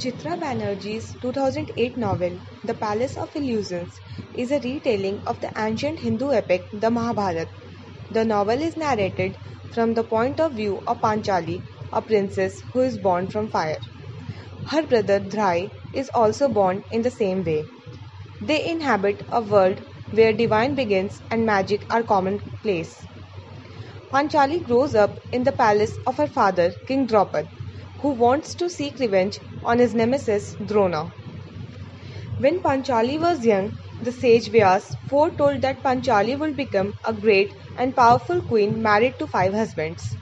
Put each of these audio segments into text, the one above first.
Chitra Banerjee's 2008 novel The Palace of Illusions is a retelling of the ancient Hindu epic the Mahabharata. The novel is narrated from the point of view of Panchali, a princess who is born from fire. Her brother Dhri is also born in the same way. They inhabit a world where divine begins and magic are commonplace. Panchali grows up in the palace of her father, King Drupad, who wants to seek revenge on his nemesis Drona. When Panchali was young, the sage Vyas foretold that Panchali will become a great and powerful queen married to five husbands.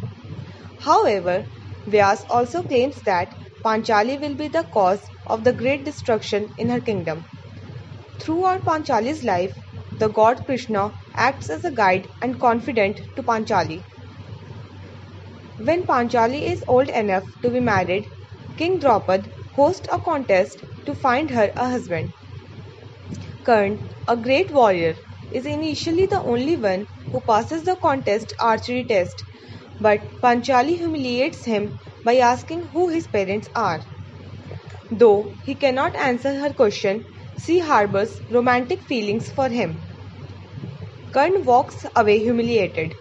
However, Vyas also claims that Panchali will be the cause of the great destruction in her kingdom. Throughout Panchali's life, the god Krishna acts as a guide and confidant to Panchali. When Panchali is old enough to be married, King Drupad hosts a contest to find her a husband. Karn, a great warrior, is initially the only one who passes the contest archery test, but Panchali humiliates him by asking who his parents are. Though he cannot answer her question, she harbors romantic feelings for him. Karn walks away humiliated.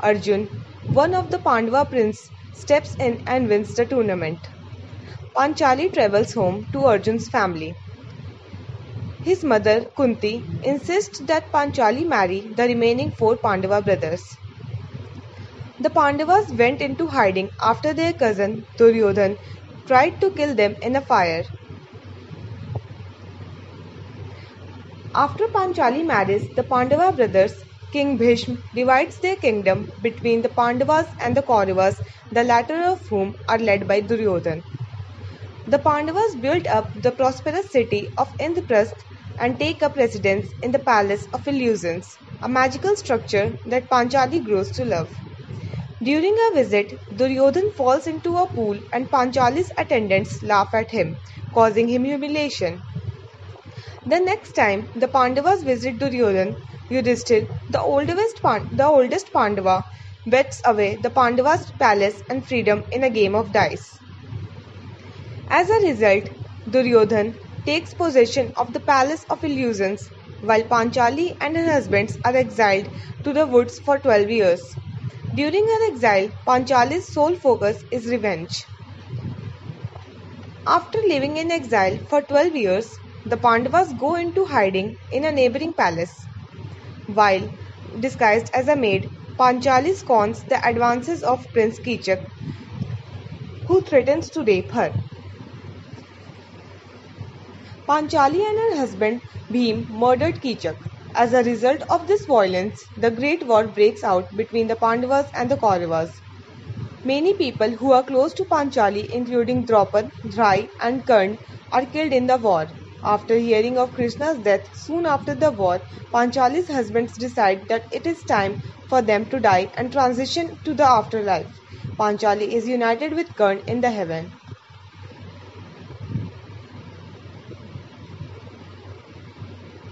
Arjun, one of the Pandava prince, steps in and wins the tournament. Panchali travels home to Arjun's family. His mother, Kunti, insists that Panchali marry the remaining four Pandava brothers. The Pandavas went into hiding after their cousin Duryodhan tried to kill them in a fire. After Panchali marries the Pandava brothers, King Bhishma divides their kingdom between the Pandavas and the Kauravas, the latter of whom are led by Duryodhan. The Pandavas build up the prosperous city of Indraprastha and take up residence in the Palace of Illusions, a magical structure that Panchali grows to love. During a visit, Duryodhan falls into a pool and Panchali's attendants laugh at him, causing him humiliation. The next time the Pandavas visit Duryodhan, Yudhishthir, the oldest, the oldest Pandava, bets away the Pandavas' palace and freedom in a game of dice. As a result, Duryodhan takes possession of the Palace of Illusions, while Panchali and her husbands are exiled to the woods for 12 years. During her exile, Panchali's sole focus is revenge. After living in exile for 12 years, the Pandavas go into hiding in a neighboring palace. While disguised as a maid, Panchali scorns the advances of Prince Kichak, who threatens to rape her. Panchali and her husband Bhim murdered Kichak. As a result of this violence, the great war breaks out between the Pandavas and the Kauravas. Many people who are close to Panchali, including Drupad, Dhri, and Karn, are killed in the war. After hearing of Krishna's death soon after the war, Panchali's husbands decide that it is time for them to die and transition to the afterlife. Panchali is united with Karn in the heaven.